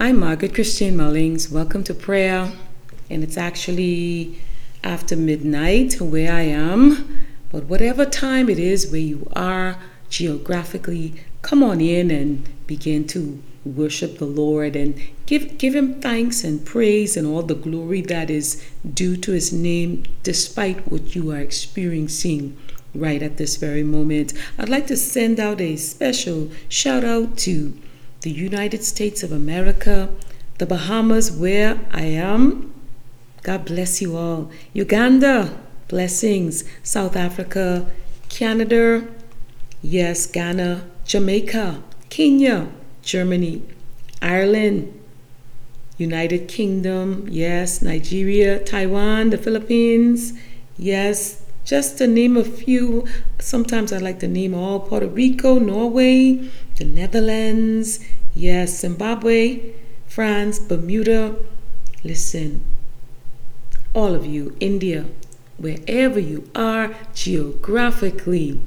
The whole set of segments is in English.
I'm Margaret Christian Mullings. Welcome to prayer. And it's actually after midnight where I am. But whatever time it is where you are geographically, come on in and begin to worship the Lord and give give him thanks and praise and all the glory that is due to his name despite what you are experiencing right at this very moment. I'd like to send out a special shout out to the United States of America, the Bahamas where I am. God bless you all. Uganda, blessings. South Africa, Canada, yes, Ghana, Jamaica, Kenya, Germany, Ireland, United Kingdom, yes, Nigeria, Taiwan, the Philippines, yes, just to name a few. Sometimes I like to name all Puerto Rico, Norway, the Netherlands, yes, Zimbabwe, France, Bermuda. Listen, all of you, India, wherever you are geographically,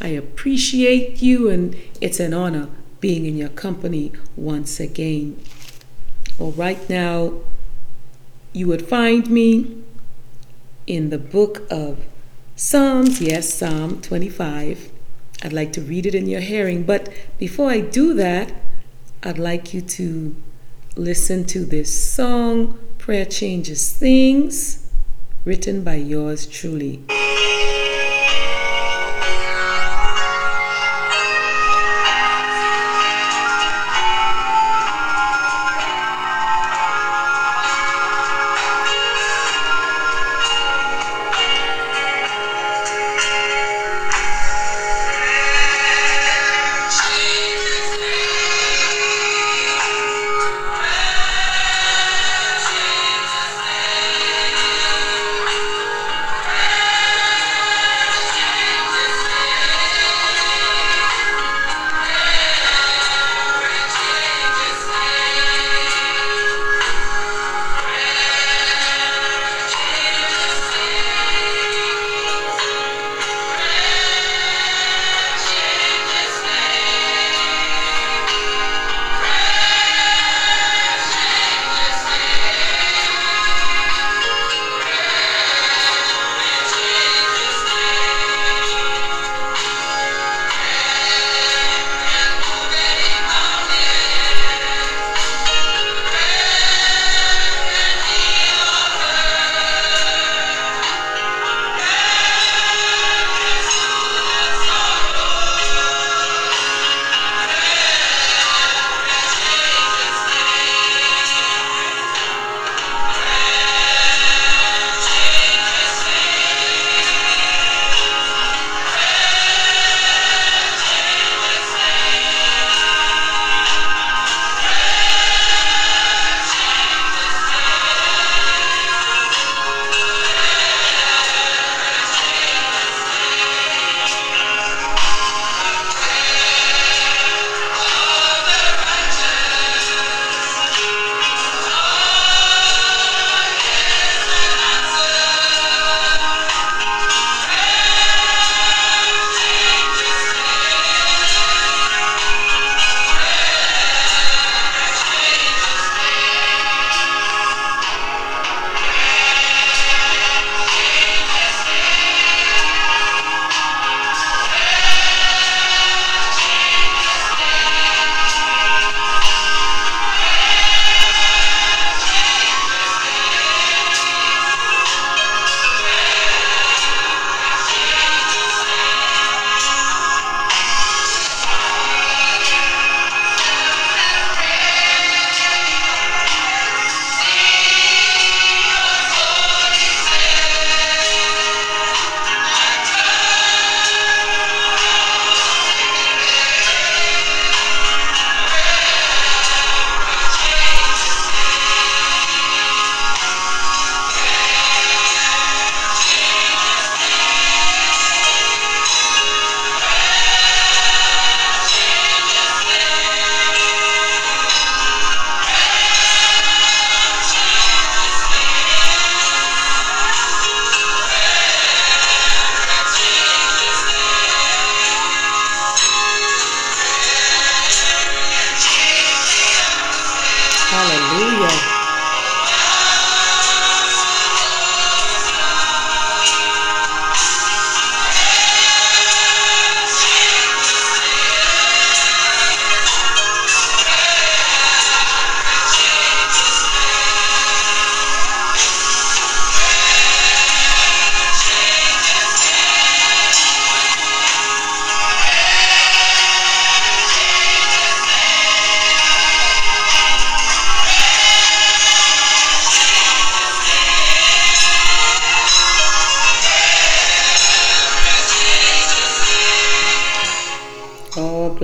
I appreciate you and it's an honor being in your company once again. Well, right now, you would find me in the book of Psalms, yes, Psalm 25. I'd like to read it in your hearing, but before I do that, I'd like you to listen to this song, Prayer Changes Things, written by yours truly.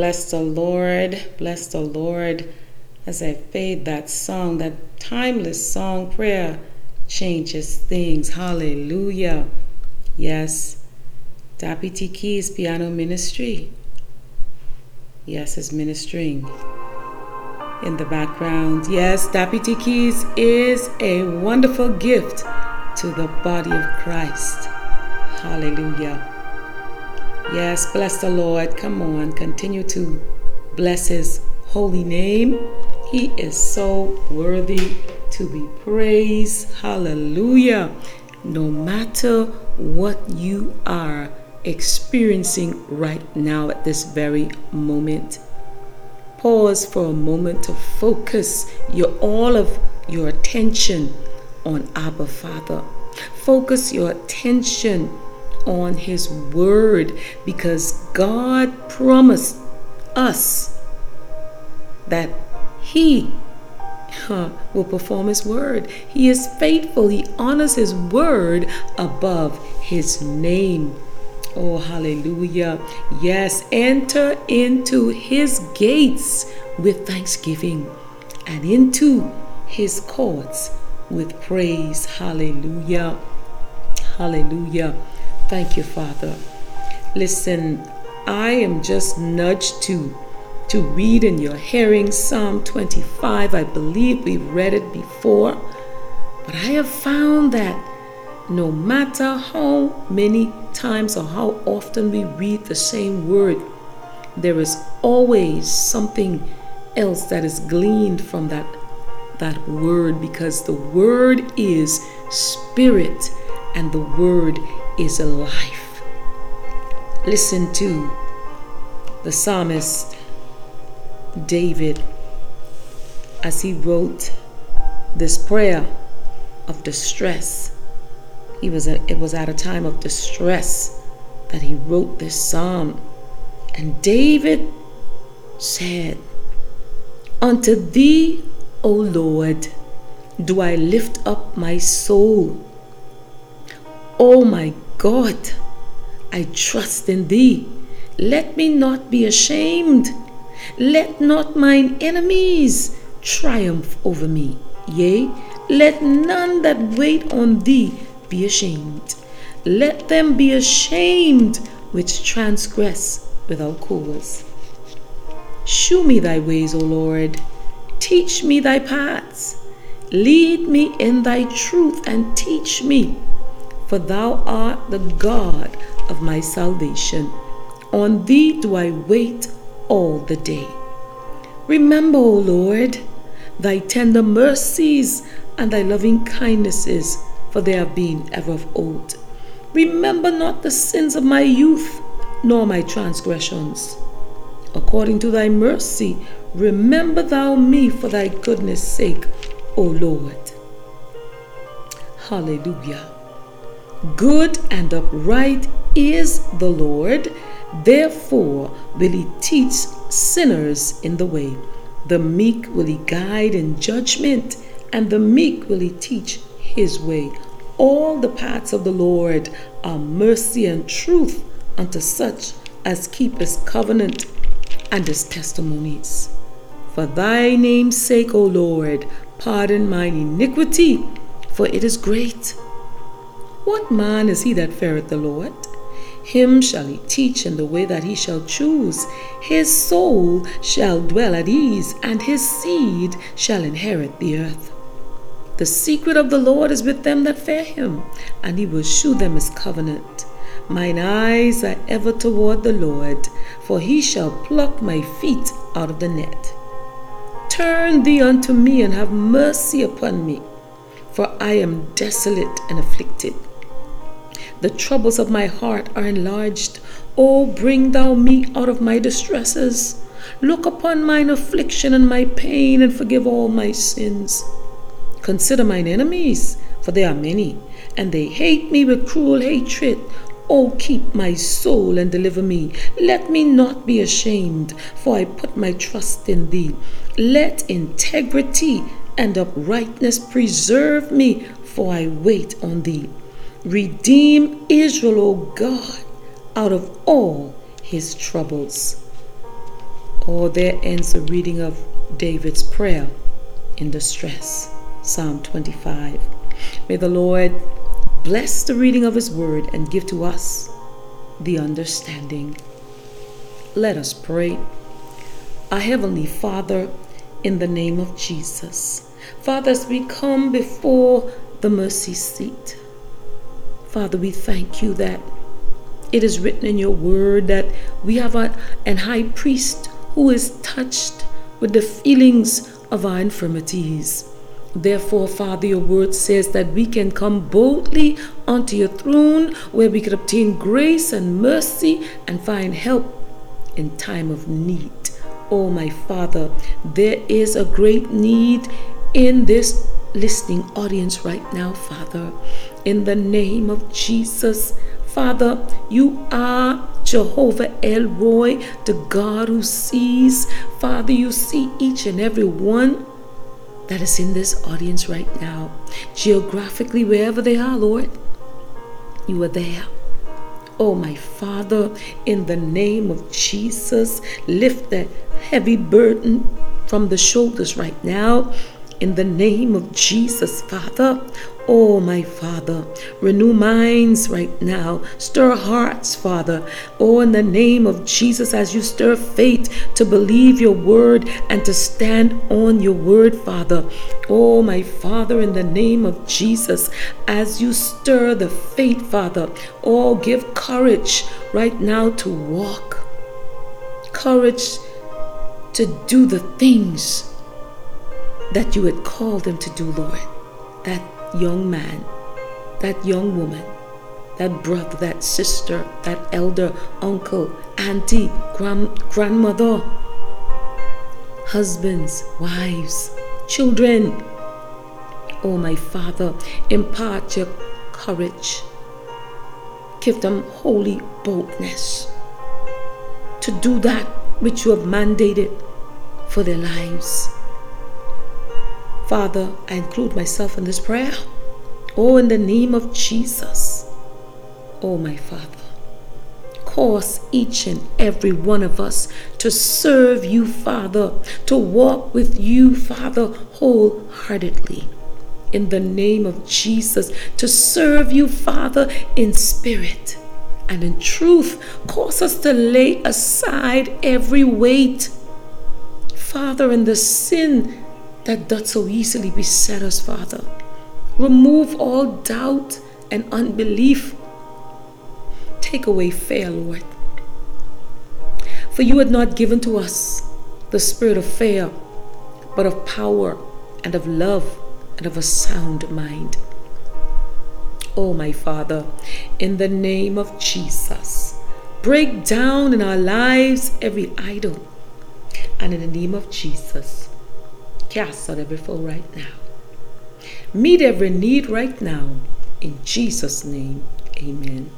Bless the Lord, bless the Lord. As I fade that song, that timeless song prayer changes things. Hallelujah. Yes. Dappy Keys Piano Ministry. Yes, is ministering in the background. Yes, Dappy Keys is a wonderful gift to the body of Christ. Hallelujah. Yes, bless the Lord. Come on, continue to bless his holy name. He is so worthy to be praised. Hallelujah. No matter what you are experiencing right now at this very moment, pause for a moment to focus your all of your attention on Abba Father. Focus your attention on His Word because God promised us that He will perform His Word. He is faithful, He honors His Word above His name. Oh, hallelujah. Yes, enter into His gates with thanksgiving and into His courts with praise. Hallelujah. Hallelujah. Thank you, Father. Listen, I am just nudged to to read in your hearing Psalm 25. I believe we've read it before, but I have found that no matter how many times or how often we read the same word, there is always something else that is gleaned from that that word because the word is spirit and the word is alive. Listen to the psalmist David as he wrote this prayer of distress. He was a, it was at a time of distress that he wrote this psalm. And David said, Unto thee, O Lord, do I lift up my soul. O my God, I trust in thee. Let me not be ashamed. Let not mine enemies triumph over me. Yea, let none that wait on thee be ashamed. Let them be ashamed which transgress without cause. Shew me thy ways, O Lord. Teach me thy paths. Lead me in thy truth and teach me for thou art the God of my salvation. On thee do I wait all the day. Remember, O Lord, thy tender mercies and thy loving kindnesses, for they have been ever of old. Remember not the sins of my youth, nor my transgressions. According to thy mercy, remember thou me for thy goodness' sake, O Lord. Hallelujah. Good and upright is the Lord, therefore will he teach sinners in the way. The meek will he guide in judgment, and the meek will he teach his way. All the paths of the Lord are mercy and truth unto such as keep his covenant and his testimonies. For thy name's sake, O Lord, pardon mine iniquity, for it is great. What man is he that feareth the Lord? Him shall he teach in the way that he shall choose. His soul shall dwell at ease, and his seed shall inherit the earth. The secret of the Lord is with them that fear him, and he will shew them his covenant. Mine eyes are ever toward the Lord, for he shall pluck my feet out of the net. Turn thee unto me and have mercy upon me, for I am desolate and afflicted. The troubles of my heart are enlarged. Oh, bring thou me out of my distresses. Look upon mine affliction and my pain, and forgive all my sins. Consider mine enemies, for they are many, and they hate me with cruel hatred. Oh, keep my soul and deliver me. Let me not be ashamed, for I put my trust in thee. Let integrity and uprightness preserve me, for I wait on thee. Redeem Israel, O God, out of all his troubles. Or there ends the reading of David's prayer in distress. Psalm 25. May the Lord bless the reading of His word and give to us the understanding. Let us pray. Our Heavenly Father, in the name of Jesus. Father, as we come before the mercy seat, Father, we thank you that it is written in your word that we have a, an high priest who is touched with the feelings of our infirmities. Therefore, Father, your word says that we can come boldly unto your throne where we can obtain grace and mercy and find help in time of need. Oh, my Father, there is a great need in this listening audience right now, Father. In the name of Jesus, Father, you are Jehovah El Roi, the God who sees. Father, you see each and every one that is in this audience right now, geographically, wherever they are, Lord, you are there. Oh, my Father, in the name of Jesus, lift that heavy burden from the shoulders right now. In the name of Jesus, Father, Oh, my Father, renew minds right now. Stir hearts, Father. Oh, in the name of Jesus, as you stir faith to believe your word and to stand on your word, Father. Oh, my Father, in the name of Jesus, as you stir the faith, Father. Oh, give courage right now to walk. Courage to do the things that you had called them to do, Lord. That young man, that young woman, that brother, that sister, that elder, uncle, auntie, grand, grandmother, husbands, wives, children. Oh, my Father, impart your courage. Give them holy boldness to do that which you have mandated for their lives. Father, I include myself in this prayer. Oh, in the name of Jesus. Oh, my Father, cause each and every one of us to serve you, Father, to walk with you, Father, wholeheartedly. In the name of Jesus, to serve you, Father, in spirit and in truth. Cause us to lay aside every weight, Father, in the sin that doth so easily beset us, Father. Remove all doubt and unbelief. Take away fear, Lord. For you had not given to us the spirit of fear, but of power and of love and of a sound mind. Oh, my Father, in the name of Jesus, break down in our lives every idol. And in the name of Jesus, Cast out every foe right now. Meet every need right now. In Jesus' name, amen.